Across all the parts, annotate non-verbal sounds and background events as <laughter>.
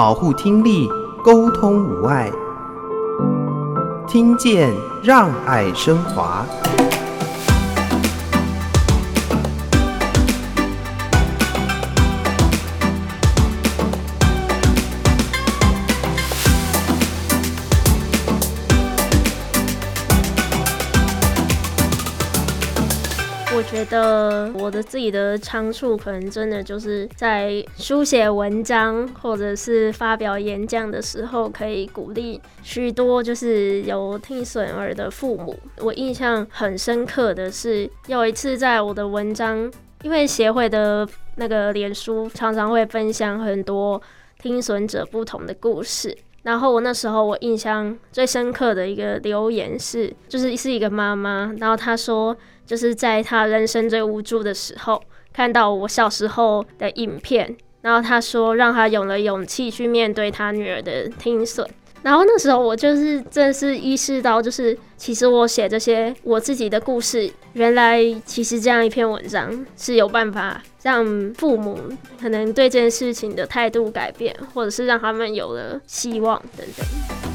保护听力，沟通无碍，听见让爱升华。得我的自己的长处，可能真的就是在书写文章，或者是发表演讲的时候，可以鼓励许多就是有听损儿的父母。我印象很深刻的是，有一次在我的文章，因为协会的那个脸书常常会分享很多听损者不同的故事。然后我那时候我印象最深刻的一个留言是，就是是一个妈妈，然后她说，就是在他人生最无助的时候，看到我小时候的影片，然后他说让他有了勇气去面对他女儿的听损。然后那时候我就是正式意识到，就是其实我写这些我自己的故事，原来其实这样一篇文章是有办法让父母可能对这件事情的态度改变，或者是让他们有了希望等等。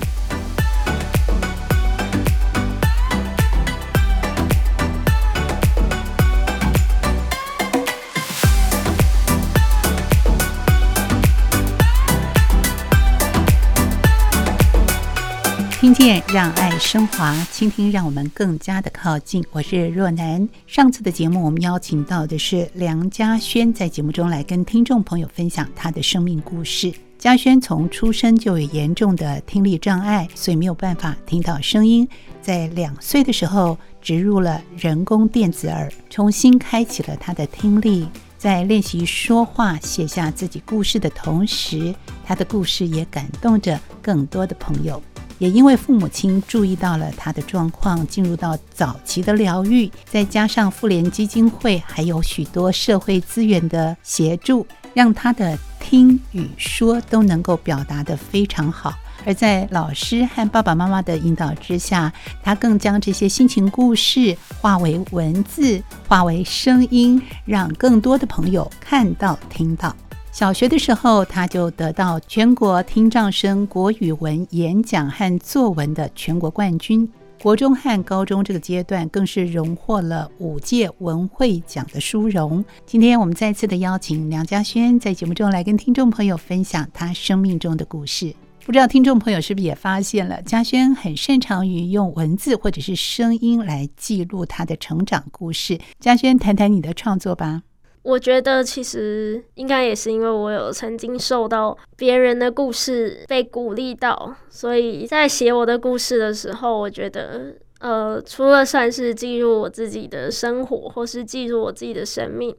让爱升华，倾听让我们更加的靠近。我是若楠。上次的节目，我们邀请到的是梁嘉轩，在节目中来跟听众朋友分享他的生命故事。嘉轩从出生就有严重的听力障碍，所以没有办法听到声音。在两岁的时候，植入了人工电子耳，重新开启了他的听力。在练习说话、写下自己故事的同时，他的故事也感动着更多的朋友。也因为父母亲注意到了他的状况，进入到早期的疗愈，再加上妇联基金会还有许多社会资源的协助，让他的听与说都能够表达得非常好。而在老师和爸爸妈妈的引导之下，他更将这些心情故事化为文字，化为声音，让更多的朋友看到、听到。小学的时候，他就得到全国听障生国语文演讲和作文的全国冠军。国中和高中这个阶段，更是荣获了五届文汇奖的殊荣。今天我们再次的邀请梁嘉轩在节目中来跟听众朋友分享他生命中的故事。不知道听众朋友是不是也发现了，嘉轩很擅长于用文字或者是声音来记录他的成长故事。嘉轩，谈谈你的创作吧。我觉得其实应该也是因为我有曾经受到别人的故事被鼓励到，所以在写我的故事的时候，我觉得呃，除了算是记录我自己的生活，或是记录我自己的生命，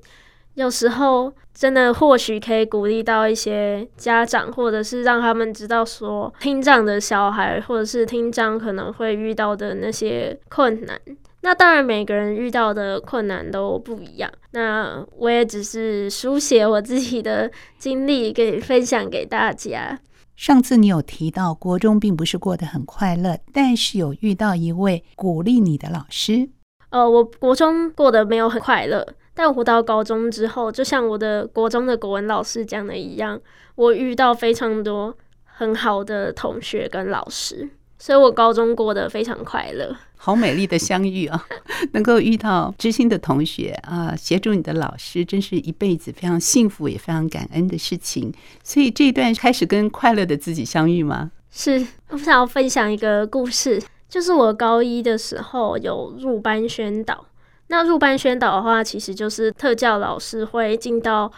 有时候真的或许可以鼓励到一些家长，或者是让他们知道说，听障的小孩或者是听障可能会遇到的那些困难。那当然，每个人遇到的困难都不一样。那我也只是书写我自己的经历，给分享给大家。上次你有提到，国中并不是过得很快乐，但是有遇到一位鼓励你的老师。呃，我国中过得没有很快乐，但我到高中之后，就像我的国中的国文老师讲的一样，我遇到非常多很好的同学跟老师。所以我高中过得非常快乐，好美丽的相遇啊！<laughs> 能够遇到知心的同学啊，协助你的老师，真是一辈子非常幸福也非常感恩的事情。所以这一段开始跟快乐的自己相遇吗？是，<laughs> 我想要分享一个故事，就是我高一的时候有入班宣导。那入班宣导的话，其实就是特教老师会进到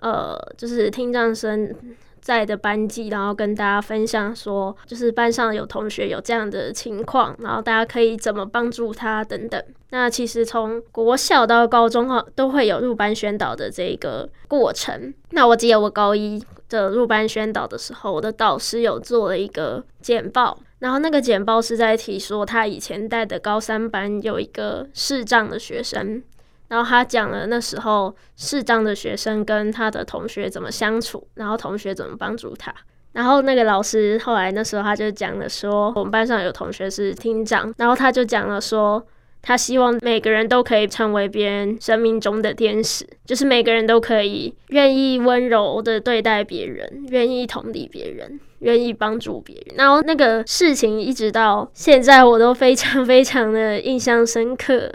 呃，就是听障生。在的班级，然后跟大家分享说，就是班上有同学有这样的情况，然后大家可以怎么帮助他等等。那其实从国小到高中哈，都会有入班宣导的这个过程。那我记得我高一的入班宣导的时候，我的导师有做了一个简报，然后那个简报是在提说他以前带的高三班有一个视障的学生。然后他讲了那时候视障的学生跟他的同学怎么相处，然后同学怎么帮助他。然后那个老师后来那时候他就讲了说，我们班上有同学是听障，然后他就讲了说，他希望每个人都可以成为别人生命中的天使，就是每个人都可以愿意温柔的对待别人，愿意同理别人，愿意帮助别人。然后那个事情一直到现在，我都非常非常的印象深刻，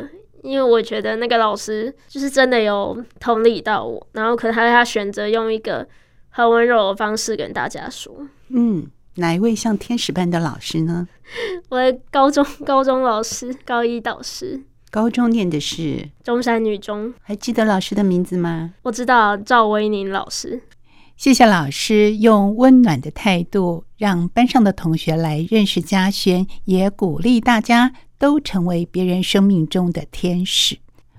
因为我觉得那个老师就是真的有同理到我，然后可能他他选择用一个很温柔的方式跟大家说，嗯。哪一位像天使般的老师呢？<laughs> 我的高中高中老师，高一导师。高中念的是中山女中，还记得老师的名字吗？我知道赵威宁老师。谢谢老师用温暖的态度，让班上的同学来认识嘉轩，也鼓励大家都成为别人生命中的天使。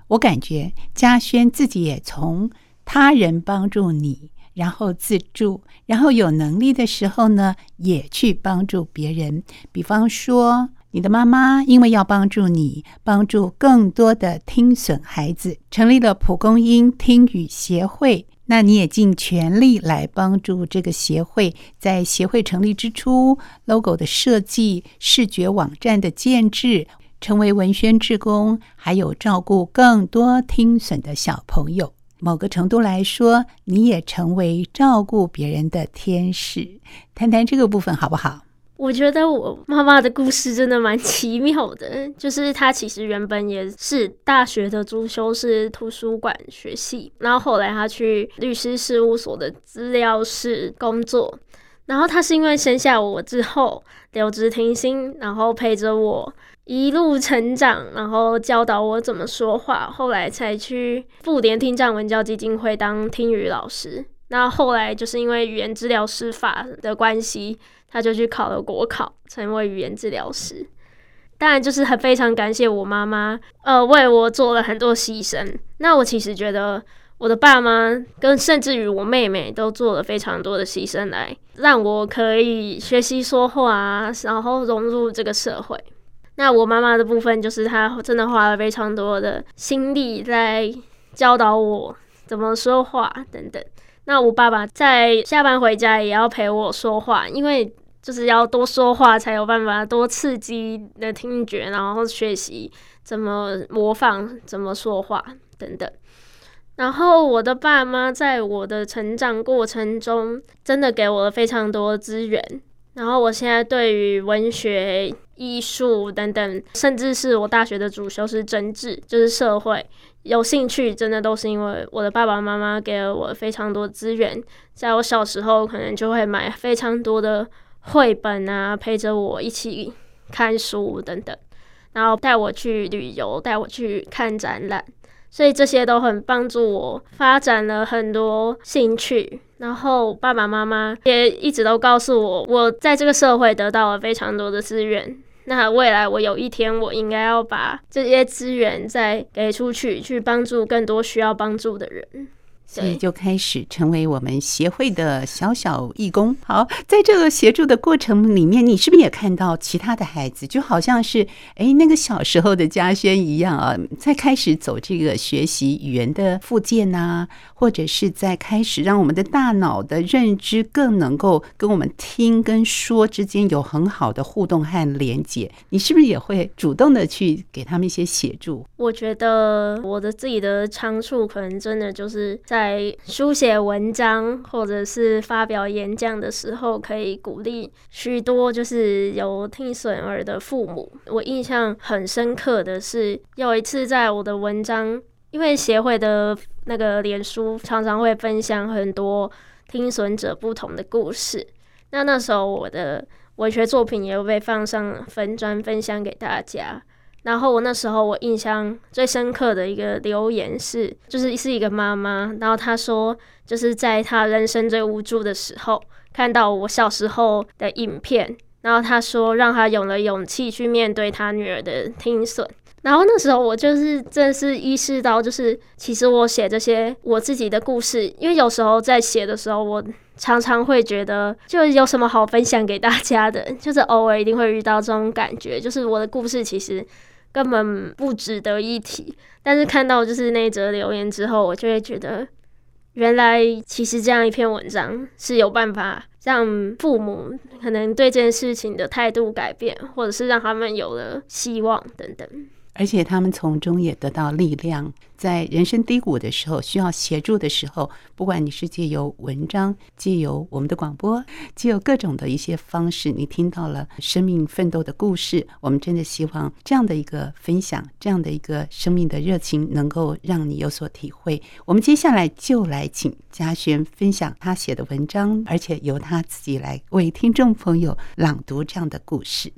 我感觉嘉轩自己也从他人帮助你。然后自助，然后有能力的时候呢，也去帮助别人。比方说，你的妈妈因为要帮助你，帮助更多的听损孩子，成立了蒲公英听语协会。那你也尽全力来帮助这个协会。在协会成立之初，logo 的设计、视觉网站的建制，成为文宣志工，还有照顾更多听损的小朋友。某个程度来说，你也成为照顾别人的天使。谈谈这个部分好不好？我觉得我妈妈的故事真的蛮奇妙的，<laughs> 就是她其实原本也是大学的主修是图书馆学系，然后后来她去律师事务所的资料室工作，然后她是因为生下我之后留职停薪，然后陪着我。一路成长，然后教导我怎么说话，后来才去妇联听障文教基金会当听语老师。那后来就是因为语言治疗师法的关系，他就去考了国考，成为语言治疗师。当然，就是很非常感谢我妈妈，呃，为我做了很多牺牲。那我其实觉得我的爸妈跟甚至于我妹妹都做了非常多的牺牲，来让我可以学习说话，然后融入这个社会。那我妈妈的部分，就是她真的花了非常多的心力在教导我怎么说话等等。那我爸爸在下班回家也要陪我说话，因为就是要多说话才有办法多刺激的听觉，然后学习怎么模仿、怎么说话等等。然后我的爸妈在我的成长过程中，真的给我了非常多资源。然后我现在对于文学、艺术等等，甚至是我大学的主修是政治，就是社会，有兴趣，真的都是因为我的爸爸妈妈给了我非常多资源。在我小时候，可能就会买非常多的绘本啊，陪着我一起看书等等，然后带我去旅游，带我去看展览。所以这些都很帮助我发展了很多兴趣，然后爸爸妈妈也一直都告诉我，我在这个社会得到了非常多的资源。那未来我有一天，我应该要把这些资源再给出去，去帮助更多需要帮助的人。所以就开始成为我们协会的小小义工。好，在这个协助的过程里面，你是不是也看到其他的孩子，就好像是哎那个小时候的嘉轩一样啊，在开始走这个学习语言的复健呐，或者是在开始让我们的大脑的认知更能够跟我们听跟说之间有很好的互动和连接。你是不是也会主动的去给他们一些协助？我觉得我的自己的长处可能真的就是在。在书写文章或者是发表演讲的时候，可以鼓励许多就是有听损儿的父母。我印象很深刻的是，有一次在我的文章，因为协会的那个脸书常常会分享很多听损者不同的故事，那那时候我的文学作品也有被放上粉专分享给大家。然后我那时候我印象最深刻的一个留言是，就是是一个妈妈，然后她说，就是在她人生最无助的时候，看到我小时候的影片，然后她说让她有了勇气去面对她女儿的听损。然后那时候我就是真是意识到，就是其实我写这些我自己的故事，因为有时候在写的时候，我常常会觉得，就有什么好分享给大家的，就是偶尔一定会遇到这种感觉，就是我的故事其实。根本不值得一提，但是看到就是那则留言之后，我就会觉得，原来其实这样一篇文章是有办法让父母可能对这件事情的态度改变，或者是让他们有了希望等等。而且他们从中也得到力量。在人生低谷的时候，需要协助的时候，不管你是借由文章、借由我们的广播、借由各种的一些方式，你听到了生命奋斗的故事。我们真的希望这样的一个分享，这样的一个生命的热情，能够让你有所体会。我们接下来就来请嘉轩分享他写的文章，而且由他自己来为听众朋友朗读这样的故事。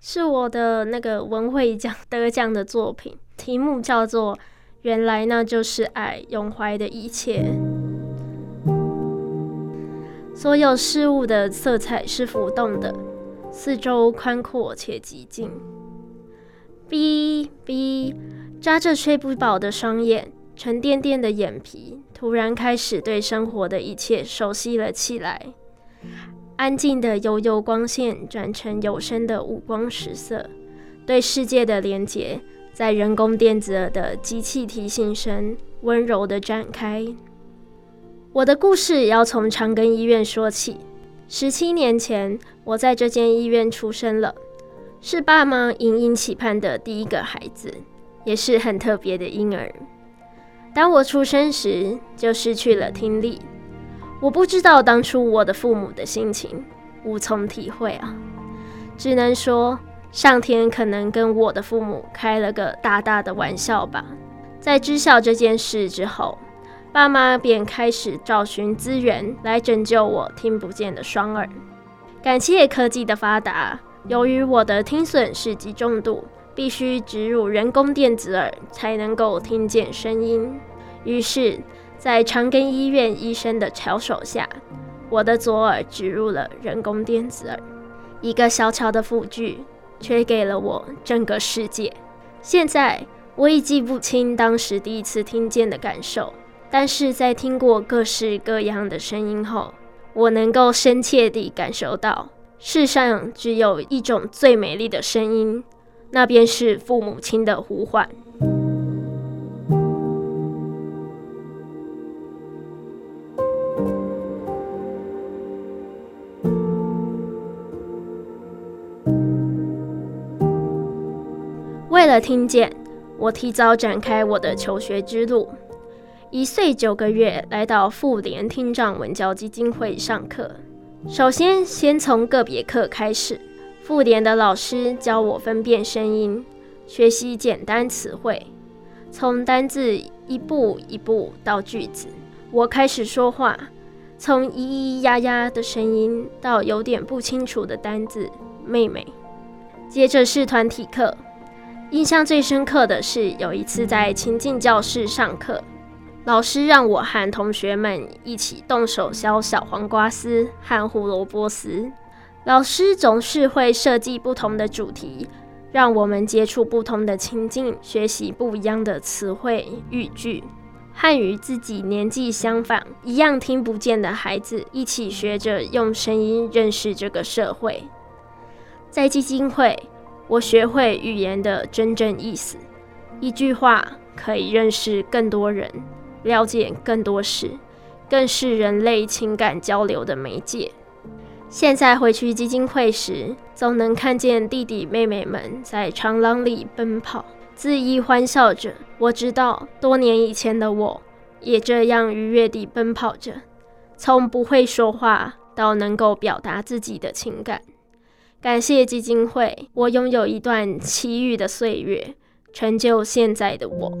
是我的那个文汇奖得奖的作品，题目叫做。原来那就是爱，永怀的一切。所有事物的色彩是浮动的，四周宽阔且寂静。哔哔，眨着睡不饱的双眼，沉甸甸的眼皮，突然开始对生活的一切熟悉了起来。安静的悠悠光线转成有声的五光十色，对世界的连结。在人工电子耳的机器提醒声温柔地展开。我的故事要从长庚医院说起。十七年前，我在这间医院出生了，是爸妈殷殷期盼的第一个孩子，也是很特别的婴儿。当我出生时，就失去了听力。我不知道当初我的父母的心情，无从体会啊，只能说。上天可能跟我的父母开了个大大的玩笑吧。在知晓这件事之后，爸妈便开始找寻资源来拯救我听不见的双耳。感谢科技的发达，由于我的听损是极重度，必须植入人工电子耳才能够听见声音。于是，在长庚医院医生的巧手下，我的左耳植入了人工电子耳，一个小巧的辅具。却给了我整个世界。现在我已记不清当时第一次听见的感受，但是在听过各式各样的声音后，我能够深切地感受到，世上只有一种最美丽的声音，那便是父母亲的呼唤。了听见，我提早展开我的求学之路。一岁九个月来到妇联听障文教基金会上课。首先，先从个别课开始。妇联的老师教我分辨声音，学习简单词汇，从单字一步一步到句子。我开始说话，从咿咿呀呀的声音到有点不清楚的单字“妹妹”。接着是团体课。印象最深刻的是有一次在情境教室上课，老师让我和同学们一起动手削小黄瓜丝和胡萝卜丝。老师总是会设计不同的主题，让我们接触不同的情境，学习不一样的词汇语句，和与自己年纪相仿、一样听不见的孩子一起学着用声音认识这个社会。在基金会。我学会语言的真正意思，一句话可以认识更多人，了解更多事，更是人类情感交流的媒介。现在回去基金会时，总能看见弟弟妹妹们在长廊里奔跑，恣意欢笑着。我知道，多年以前的我也这样愉悦地奔跑着，从不会说话到能够表达自己的情感。感谢基金会，我拥有一段奇遇的岁月，成就现在的我。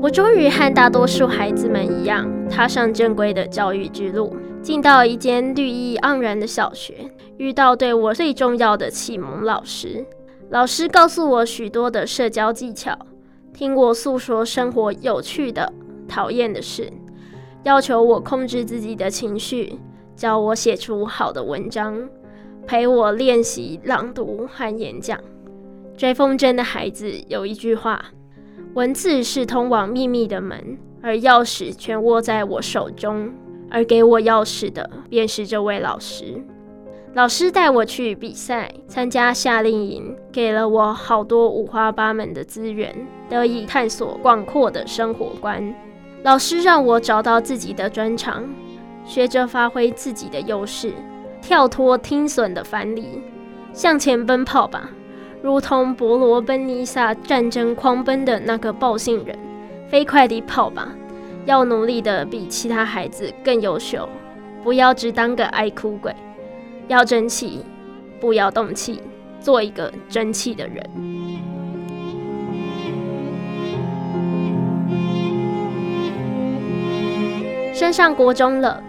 我终于和大多数孩子们一样，踏上正规的教育之路，进到一间绿意盎然的小学，遇到对我最重要的启蒙老师。老师告诉我许多的社交技巧，听我诉说生活有趣的、讨厌的事，要求我控制自己的情绪，教我写出好的文章，陪我练习朗读和演讲。追风筝的孩子有一句话：“文字是通往秘密的门，而钥匙全握在我手中。”而给我钥匙的便是这位老师。老师带我去比赛，参加夏令营，给了我好多五花八门的资源，得以探索广阔的生活观。老师让我找到自己的专长，学着发挥自己的优势，跳脱听损的藩篱，向前奔跑吧，如同伯罗奔尼撒战争狂奔的那个暴信人，飞快地跑吧，要努力的比其他孩子更优秀，不要只当个爱哭鬼。要争气，不要动气，做一个争气的人。升上国中了，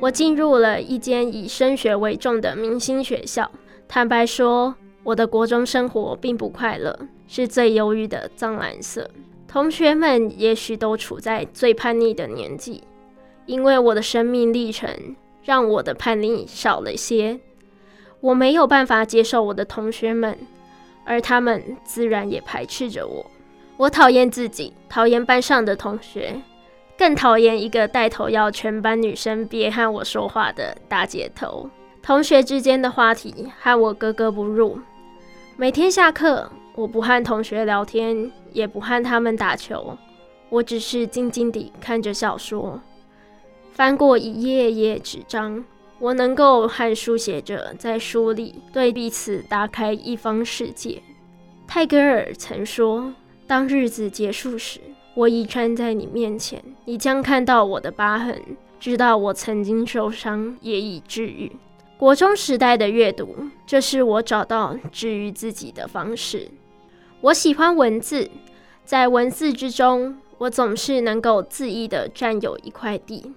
我进入了一间以升学为重的明星学校。坦白说，我的国中生活并不快乐，是最忧郁的藏蓝色。同学们也许都处在最叛逆的年纪，因为我的生命历程。让我的叛逆少了些，我没有办法接受我的同学们，而他们自然也排斥着我。我讨厌自己，讨厌班上的同学，更讨厌一个带头要全班女生别和我说话的大姐头。同学之间的话题和我格格不入。每天下课，我不和同学聊天，也不和他们打球，我只是静静地看着小说。翻过一页页纸张，我能够和书写者在书里对彼此打开一方世界。泰戈尔曾说：“当日子结束时，我已站在你面前，你将看到我的疤痕，知道我曾经受伤也已治愈。”国中时代的阅读，这是我找到治愈自己的方式。我喜欢文字，在文字之中，我总是能够恣意地占有一块地。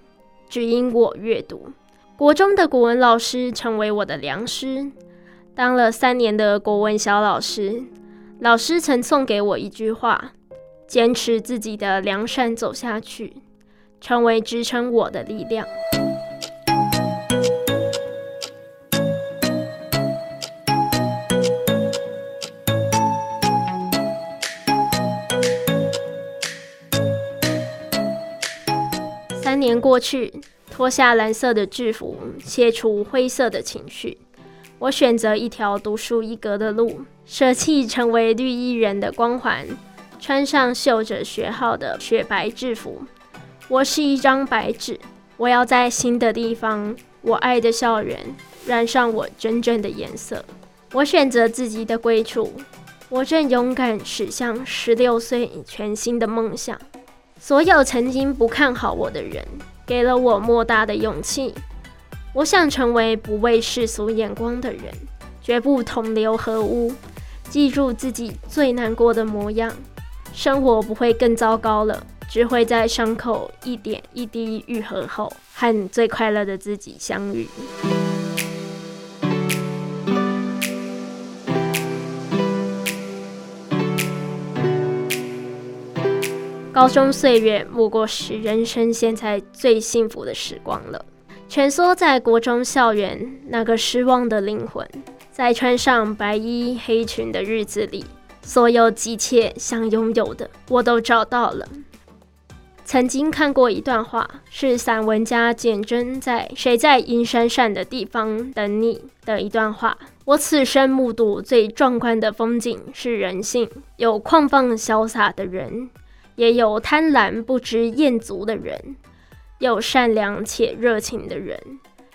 只因我阅读，国中的国文老师成为我的良师。当了三年的国文小老师，老师曾送给我一句话：“坚持自己的良善走下去，成为支撑我的力量。”年过去，脱下蓝色的制服，卸除灰色的情绪。我选择一条独树一格的路，舍弃成为绿衣人的光环，穿上绣着学号的雪白制服。我是一张白纸，我要在新的地方，我爱的校园，染上我真正的颜色。我选择自己的归处，我正勇敢驶向十六岁全新的梦想。所有曾经不看好我的人，给了我莫大的勇气。我想成为不畏世俗眼光的人，绝不同流合污。记住自己最难过的模样，生活不会更糟糕了，只会在伤口一点一滴愈合后，和最快乐的自己相遇。高中岁月莫过是人生现在最幸福的时光了。蜷缩在国中校园，那个失望的灵魂，在穿上白衣黑裙的日子里，所有急切想拥有的，我都找到了。曾经看过一段话，是散文家简真在《谁在阴山上的地方等你》的一段话。我此生目睹最壮观的风景是人性，有狂放潇洒的人。也有贪婪不知厌足的人，有善良且热情的人，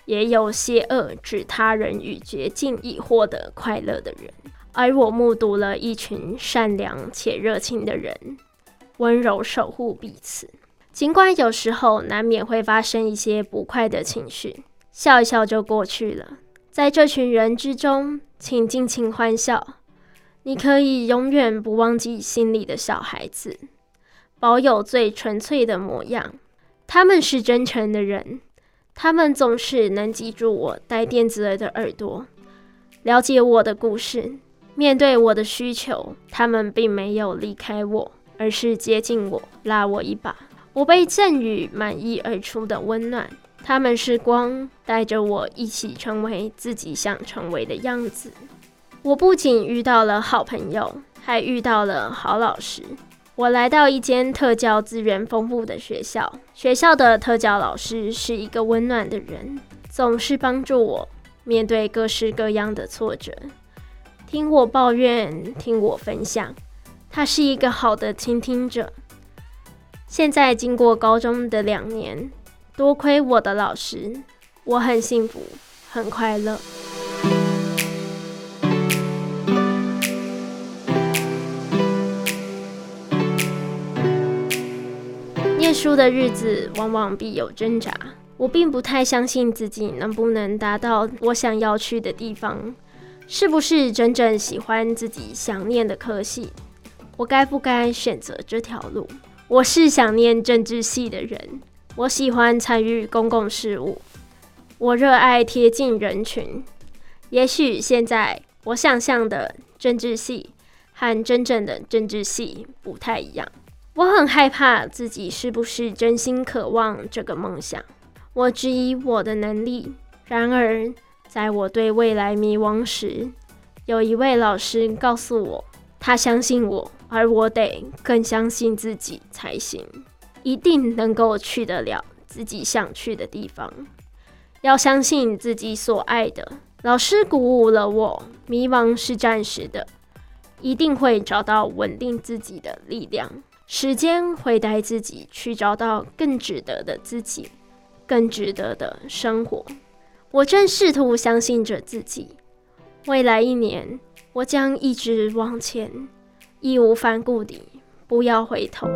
也有邪恶置他人于绝境以获得快乐的人。而我目睹了一群善良且热情的人，温柔守护彼此。尽管有时候难免会发生一些不快的情绪，笑一笑就过去了。在这群人之中，请尽情欢笑，你可以永远不忘记心里的小孩子。保有最纯粹的模样，他们是真诚的人，他们总是能记住我带电子耳的耳朵，了解我的故事，面对我的需求，他们并没有离开我，而是接近我，拉我一把。我被赠予满溢而出的温暖，他们是光，带着我一起成为自己想成为的样子。我不仅遇到了好朋友，还遇到了好老师。我来到一间特教资源丰富的学校，学校的特教老师是一个温暖的人，总是帮助我面对各式各样的挫折，听我抱怨，听我分享。他是一个好的倾听者。现在经过高中的两年，多亏我的老师，我很幸福，很快乐。书的日子往往必有挣扎，我并不太相信自己能不能达到我想要去的地方，是不是真正喜欢自己想念的科系？我该不该选择这条路？我是想念政治系的人，我喜欢参与公共事务，我热爱贴近人群。也许现在我想象的政治系和真正的政治系不太一样。我很害怕自己是不是真心渴望这个梦想，我质疑我的能力。然而，在我对未来迷惘时，有一位老师告诉我，他相信我。而我得更相信自己才行，一定能够去得了自己想去的地方。要相信自己所爱的。老师鼓舞了我，迷茫是暂时的，一定会找到稳定自己的力量。时间会带自己去找到更值得的自己，更值得的生活。我正试图相信着自己，未来一年我将一直往前。义无反顾地，不要回头。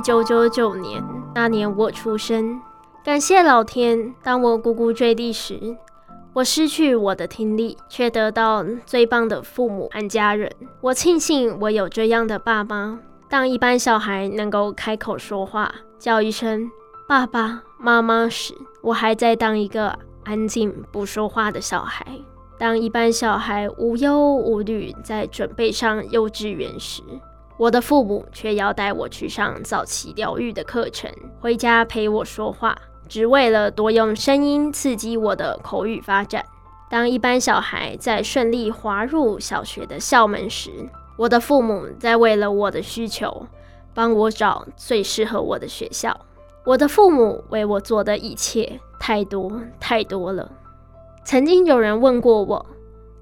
一九九九年，那年我出生。感谢老天，当我呱呱坠地时。我失去我的听力，却得到最棒的父母和家人。我庆幸我有这样的爸妈。当一般小孩能够开口说话，叫一声爸爸妈妈时，我还在当一个安静不说话的小孩。当一般小孩无忧无虑在准备上幼稚园时，我的父母却要带我去上早期疗愈的课程，回家陪我说话。只为了多用声音刺激我的口语发展。当一般小孩在顺利滑入小学的校门时，我的父母在为了我的需求，帮我找最适合我的学校。我的父母为我做的一切太多太多了。曾经有人问过我：“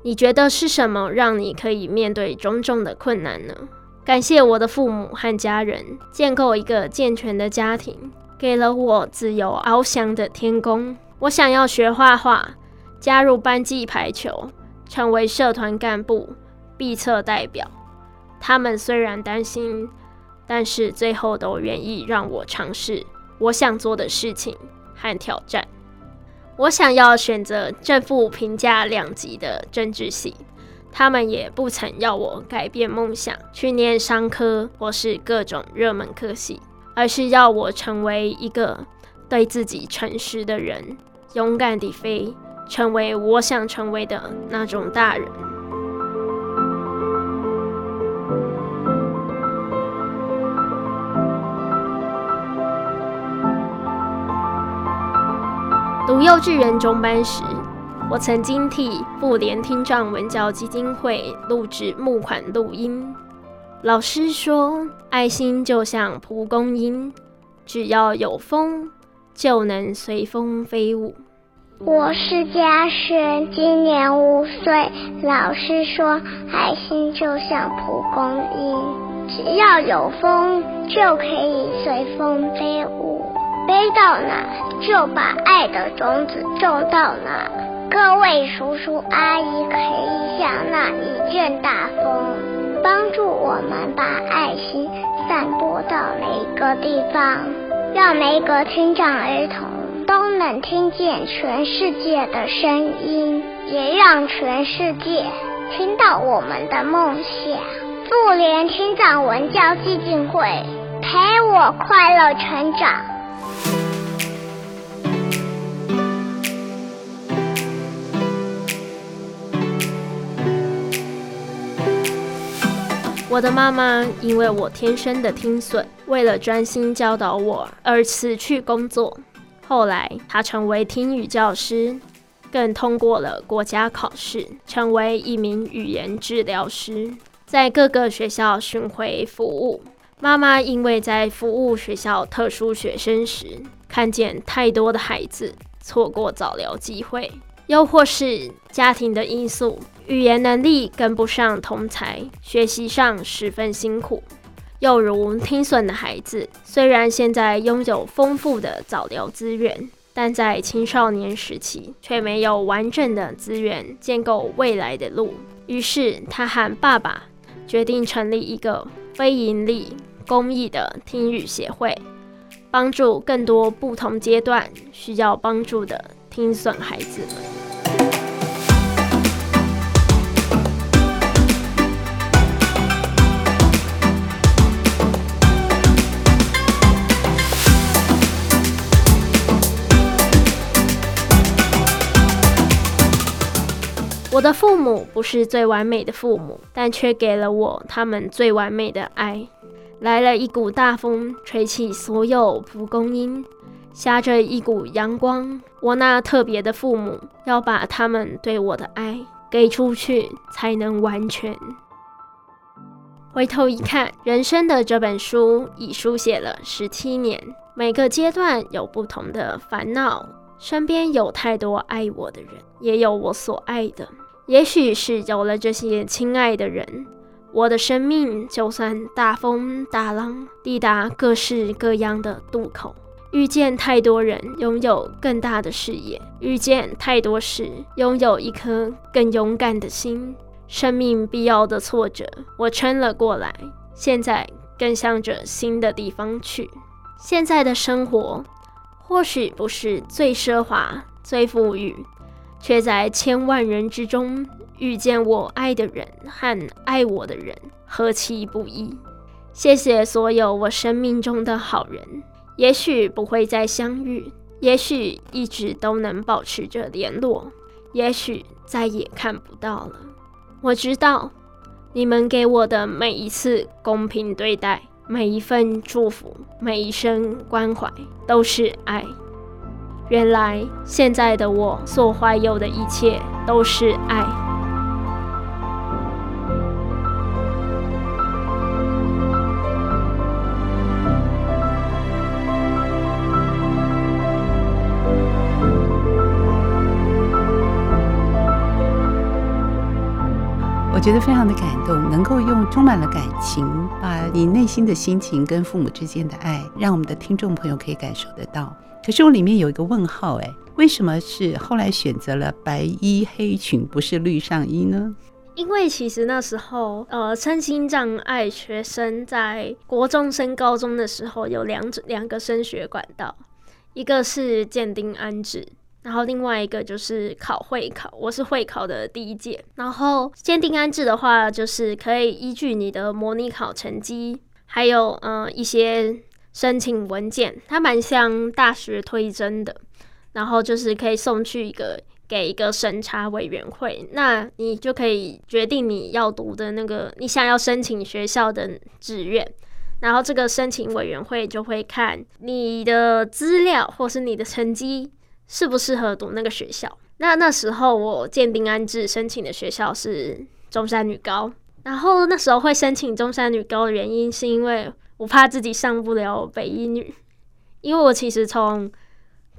你觉得是什么让你可以面对种种的困难呢？”感谢我的父母和家人，建构一个健全的家庭。给了我自由翱翔的天空。我想要学画画，加入班级排球，成为社团干部、毕测代表。他们虽然担心，但是最后都愿意让我尝试我想做的事情和挑战。我想要选择正负评价两极的政治系，他们也不曾要我改变梦想，去念商科或是各种热门科系。而是要我成为一个对自己诚实的人，勇敢地飞，成为我想成为的那种大人。读幼稚园中班时，我曾经替妇联听障文教基金会录制募款录音。老师说：“爱心就像蒲公英，只要有风，就能随风飞舞。”我是嘉轩，今年五岁。老师说：“爱心就像蒲公英，只要有风，就可以随风飞舞。飞到哪，就把爱的种子种到哪。各位叔叔阿姨，可以像那一阵大风。”帮助我们把爱心散播到每一个地方，让每个听障儿童都能听见全世界的声音，也让全世界听到我们的梦想。妇联听障文教基金会陪我快乐成长。我的妈妈因为我天生的听损，为了专心教导我而辞去工作。后来，她成为听语教师。更通过了国家考试，成为一名语言治疗师，在各个学校巡回服务。妈妈因为在服务学校特殊学生时，看见太多的孩子错过早疗机会，又或是家庭的因素，语言能力跟不上同才，学习上十分辛苦。又如听损的孩子，虽然现在拥有丰富的早疗资源，但在青少年时期却没有完整的资源建构未来的路。于是他和爸爸决定成立一个非营利。公益的听语协会，帮助更多不同阶段需要帮助的听损孩子们。我的父母不是最完美的父母，但却给了我他们最完美的爱。来了一股大风，吹起所有蒲公英，下着一股阳光。我那特别的父母要把他们对我的爱给出去，才能完全。回头一看，人生的这本书已书写了十七年，每个阶段有不同的烦恼，身边有太多爱我的人，也有我所爱的。也许是有了这些亲爱的人。我的生命就算大风大浪，抵达各式各样的渡口，遇见太多人，拥有更大的视野，遇见太多事，拥有一颗更勇敢的心。生命必要的挫折，我撑了过来。现在更向着新的地方去。现在的生活或许不是最奢华、最富裕，却在千万人之中。遇见我爱的人和爱我的人，何其不易！谢谢所有我生命中的好人，也许不会再相遇，也许一直都能保持着联络，也许再也看不到了。我知道，你们给我的每一次公平对待，每一份祝福，每一声关怀，都是爱。原来现在的我所怀有的一切，都是爱。觉得非常的感动，能够用充满了感情，把你内心的心情跟父母之间的爱，让我们的听众朋友可以感受得到。可是我里面有一个问号，哎，为什么是后来选择了白衣黑裙，不是绿上衣呢？因为其实那时候，呃，身心障碍学生在国中升高中的时候有两两个升学管道，一个是鉴定安置。然后另外一个就是考会考，我是会考的第一届。然后鉴定安置的话，就是可以依据你的模拟考成绩，还有嗯、呃、一些申请文件，它蛮像大学推甄的。然后就是可以送去一个给一个审查委员会，那你就可以决定你要读的那个你想要申请学校的志愿。然后这个申请委员会就会看你的资料或是你的成绩。适不适合读那个学校？那那时候我鉴定安置申请的学校是中山女高，然后那时候会申请中山女高的原因是因为我怕自己上不了北一女，因为我其实从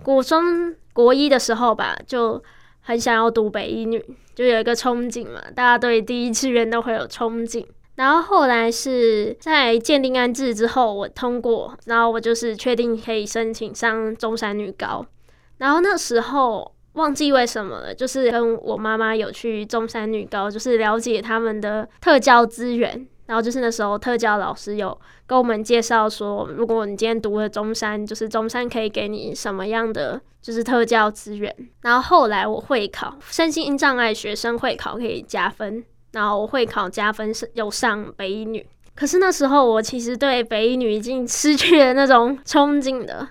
国中国一的时候吧，就很想要读北一女，就有一个憧憬嘛，大家对第一志愿都会有憧憬。然后后来是在鉴定安置之后，我通过，然后我就是确定可以申请上中山女高。然后那时候忘记为什么了，就是跟我妈妈有去中山女高，就是了解他们的特教资源。然后就是那时候特教老师有跟我们介绍说，如果你今天读了中山，就是中山可以给你什么样的就是特教资源。然后后来我会考，身心障碍学生会考可以加分，然后我会考加分是有上北一女。可是那时候我其实对北一女已经失去了那种憧憬的。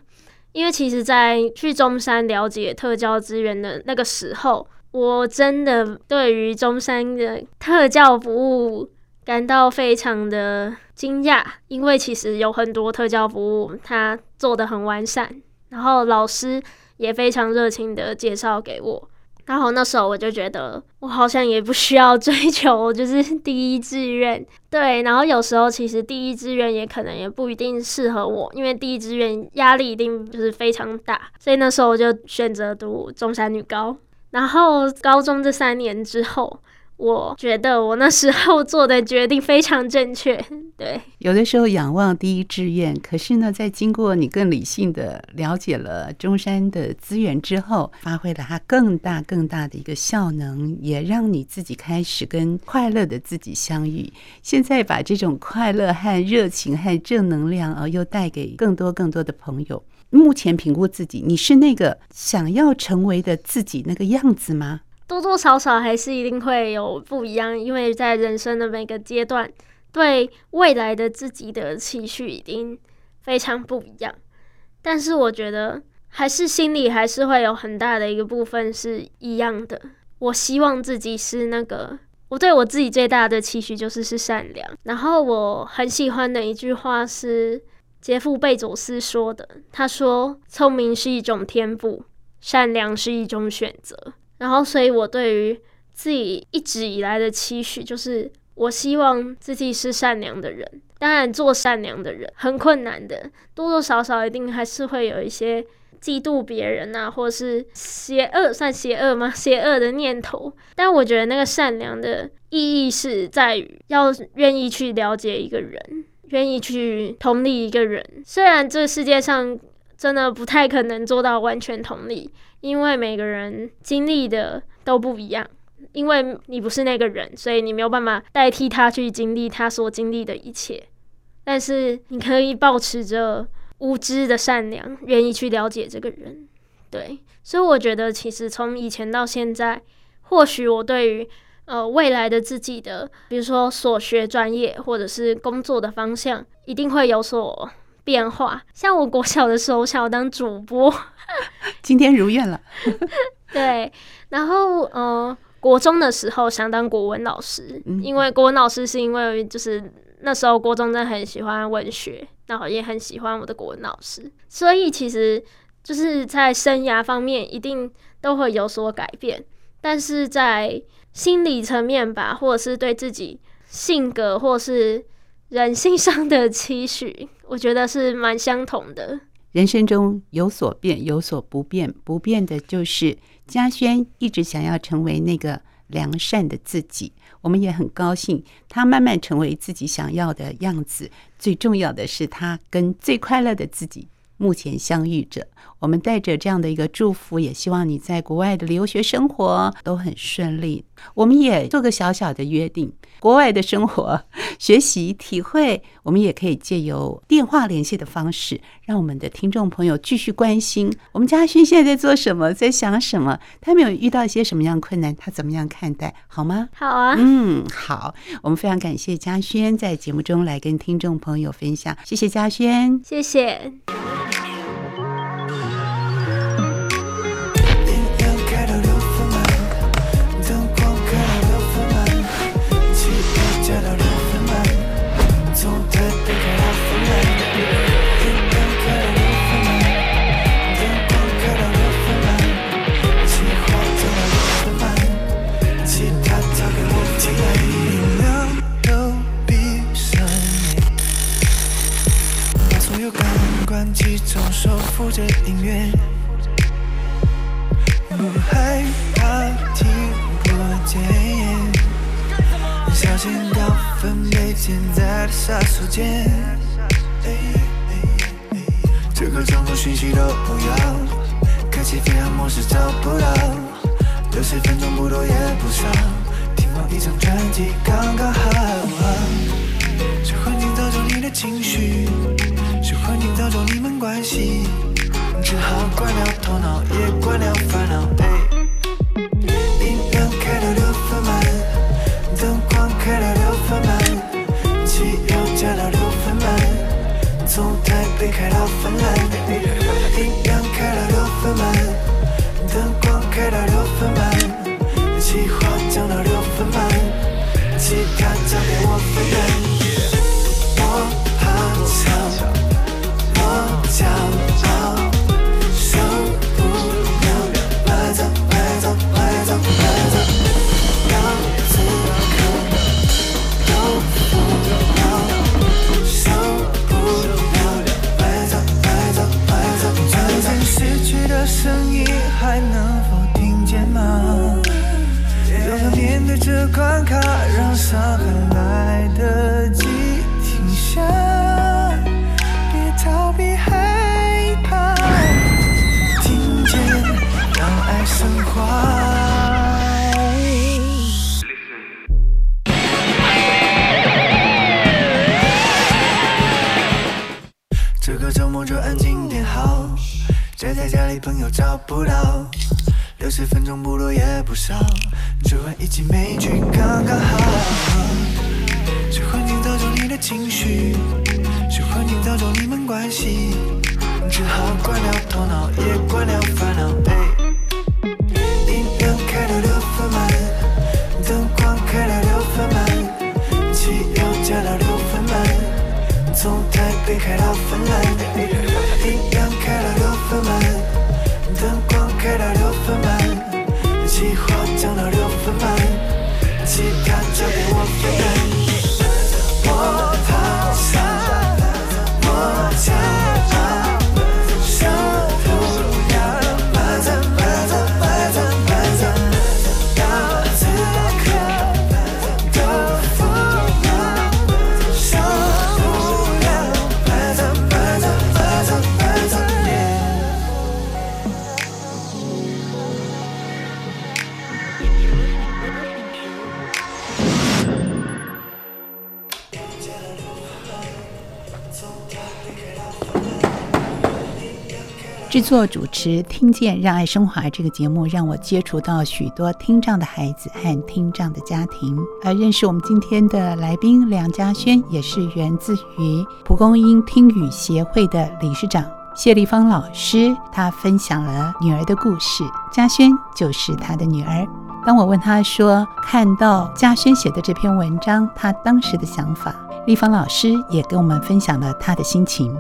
因为其实，在去中山了解特教资源的那个时候，我真的对于中山的特教服务感到非常的惊讶。因为其实有很多特教服务，它做的很完善，然后老师也非常热情的介绍给我。然后那时候我就觉得，我好像也不需要追求就是 <laughs> 第一志愿，对。然后有时候其实第一志愿也可能也不一定适合我，因为第一志愿压力一定就是非常大，所以那时候我就选择读中山女高。然后高中这三年之后。我觉得我那时候做的决定非常正确，<laughs> 对。有的时候仰望第一志愿，可是呢，在经过你更理性的了解了中山的资源之后，发挥了它更大更大的一个效能，也让你自己开始跟快乐的自己相遇。现在把这种快乐和热情和正能量啊，又带给更多更多的朋友。目前评估自己，你是那个想要成为的自己那个样子吗？多多少少还是一定会有不一样，因为在人生的每个阶段，对未来的自己的期许一定非常不一样。但是我觉得，还是心里还是会有很大的一个部分是一样的。我希望自己是那个，我对我自己最大的期许就是是善良。然后我很喜欢的一句话是杰夫贝佐斯说的，他说：“聪明是一种天赋，善良是一种选择。”然后，所以我对于自己一直以来的期许，就是我希望自己是善良的人。当然，做善良的人很困难的，多多少少一定还是会有一些嫉妒别人啊，或是邪恶，算邪恶吗？<laughs> 邪恶的念头。但我觉得那个善良的意义是在于要愿意去了解一个人，愿意去同理一个人。虽然这世界上真的不太可能做到完全同理。因为每个人经历的都不一样，因为你不是那个人，所以你没有办法代替他去经历他所经历的一切。但是你可以保持着无知的善良，愿意去了解这个人。对，所以我觉得其实从以前到现在，或许我对于呃未来的自己的，比如说所学专业或者是工作的方向，一定会有所变化。像我国小的时候，想要当主播。<laughs> 今天如愿了，<laughs> 对。然后，呃，国中的时候想当国文老师，因为国文老师是因为就是那时候国中真的很喜欢文学，然后也很喜欢我的国文老师，所以其实就是在生涯方面一定都会有所改变，但是在心理层面吧，或者是对自己性格或是人性上的期许，我觉得是蛮相同的。人生中有所变，有所不变。不变的就是嘉轩一直想要成为那个良善的自己。我们也很高兴，他慢慢成为自己想要的样子。最重要的是，他跟最快乐的自己目前相遇着。我们带着这样的一个祝福，也希望你在国外的留学生活都很顺利。我们也做个小小的约定。国外的生活、<laughs> 学习、体会，我们也可以借由电话联系的方式，让我们的听众朋友继续关心我们嘉轩现在在做什么，在想什么，他没有遇到一些什么样的困难，他怎么样看待？好吗？好啊。嗯，好。我们非常感谢嘉轩在节目中来跟听众朋友分享，谢谢嘉轩，谢谢。手扶着音乐，不害怕听不见，小心高分贝潜在的杀手锏。这个种种讯息都不要，开启飞航模式找不到，六十分钟不多也不少，听完一张专辑刚刚好。这环境造就你的情绪。这环境造就你们关系，只好关掉头脑，也关掉烦恼。宅在家里朋友找不到，六十分钟不多也不少，追完一集美剧刚刚好。是环境造就你的情绪，是环境造就你们关系，只好关掉头脑，也关掉烦恼。音量开到六分满，灯光开到六分满，汽油加到六分满。从台北开到芬兰，作主持，听见让爱升华这个节目，让我接触到许多听障的孩子和听障的家庭。而认识我们今天的来宾梁嘉轩，也是源自于蒲公英听语协会的理事长谢丽芳老师。他分享了女儿的故事，嘉轩就是他的女儿。当我问他说，看到嘉轩写的这篇文章，他当时的想法，丽芳老师也跟我们分享了他的心情。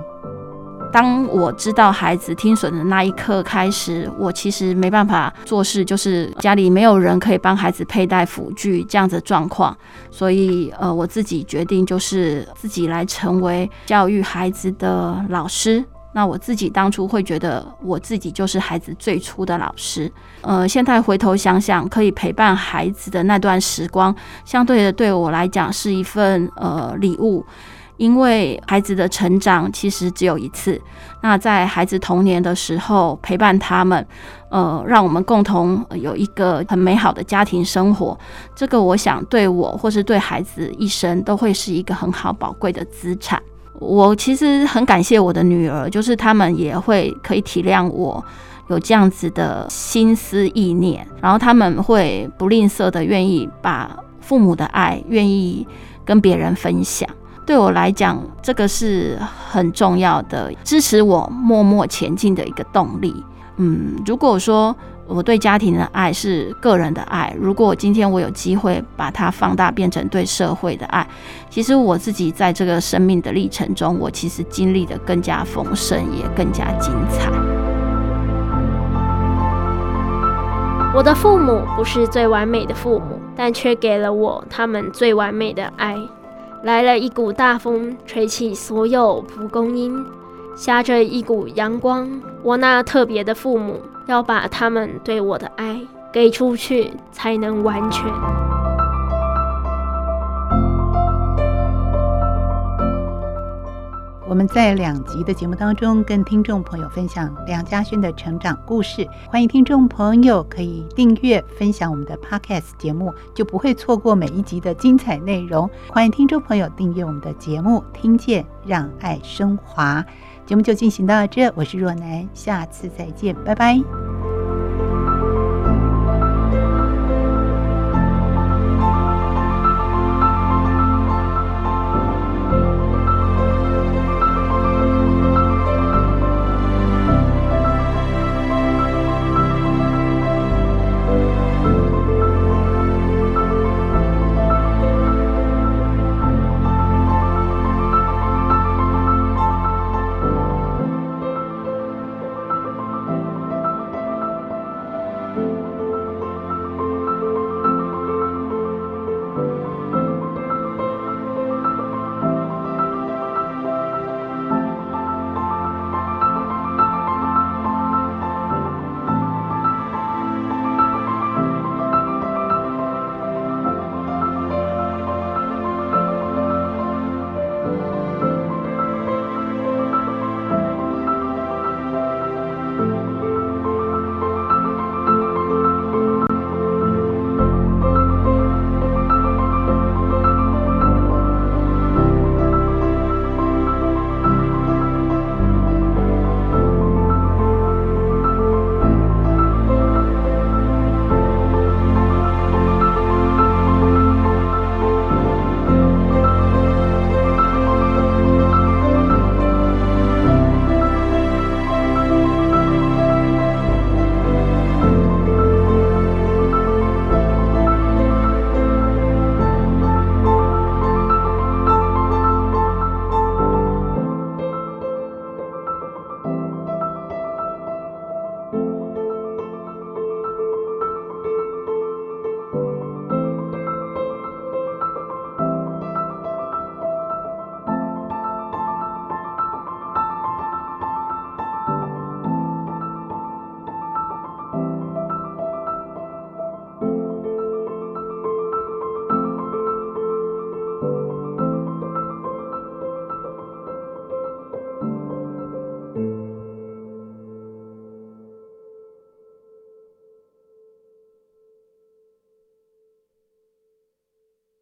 当我知道孩子听损的那一刻开始，我其实没办法做事，就是家里没有人可以帮孩子佩戴辅具这样的状况，所以呃，我自己决定就是自己来成为教育孩子的老师。那我自己当初会觉得我自己就是孩子最初的老师。呃，现在回头想想，可以陪伴孩子的那段时光，相对的对我来讲是一份呃礼物。因为孩子的成长其实只有一次，那在孩子童年的时候陪伴他们，呃，让我们共同有一个很美好的家庭生活，这个我想对我或是对孩子一生都会是一个很好宝贵的资产。我其实很感谢我的女儿，就是他们也会可以体谅我有这样子的心思意念，然后他们会不吝啬的愿意把父母的爱愿意跟别人分享。对我来讲，这个是很重要的，支持我默默前进的一个动力。嗯，如果说我对家庭的爱是个人的爱，如果今天我有机会把它放大变成对社会的爱，其实我自己在这个生命的历程中，我其实经历的更加丰盛，也更加精彩。我的父母不是最完美的父母，但却给了我他们最完美的爱。来了一股大风，吹起所有蒲公英，下着一股阳光。我那特别的父母，要把他们对我的爱给出去，才能完全。我们在两集的节目当中，跟听众朋友分享梁家轩的成长故事。欢迎听众朋友可以订阅、分享我们的 Podcast 节目，就不会错过每一集的精彩内容。欢迎听众朋友订阅我们的节目，听见让爱升华。节目就进行到这，我是若男，下次再见，拜拜。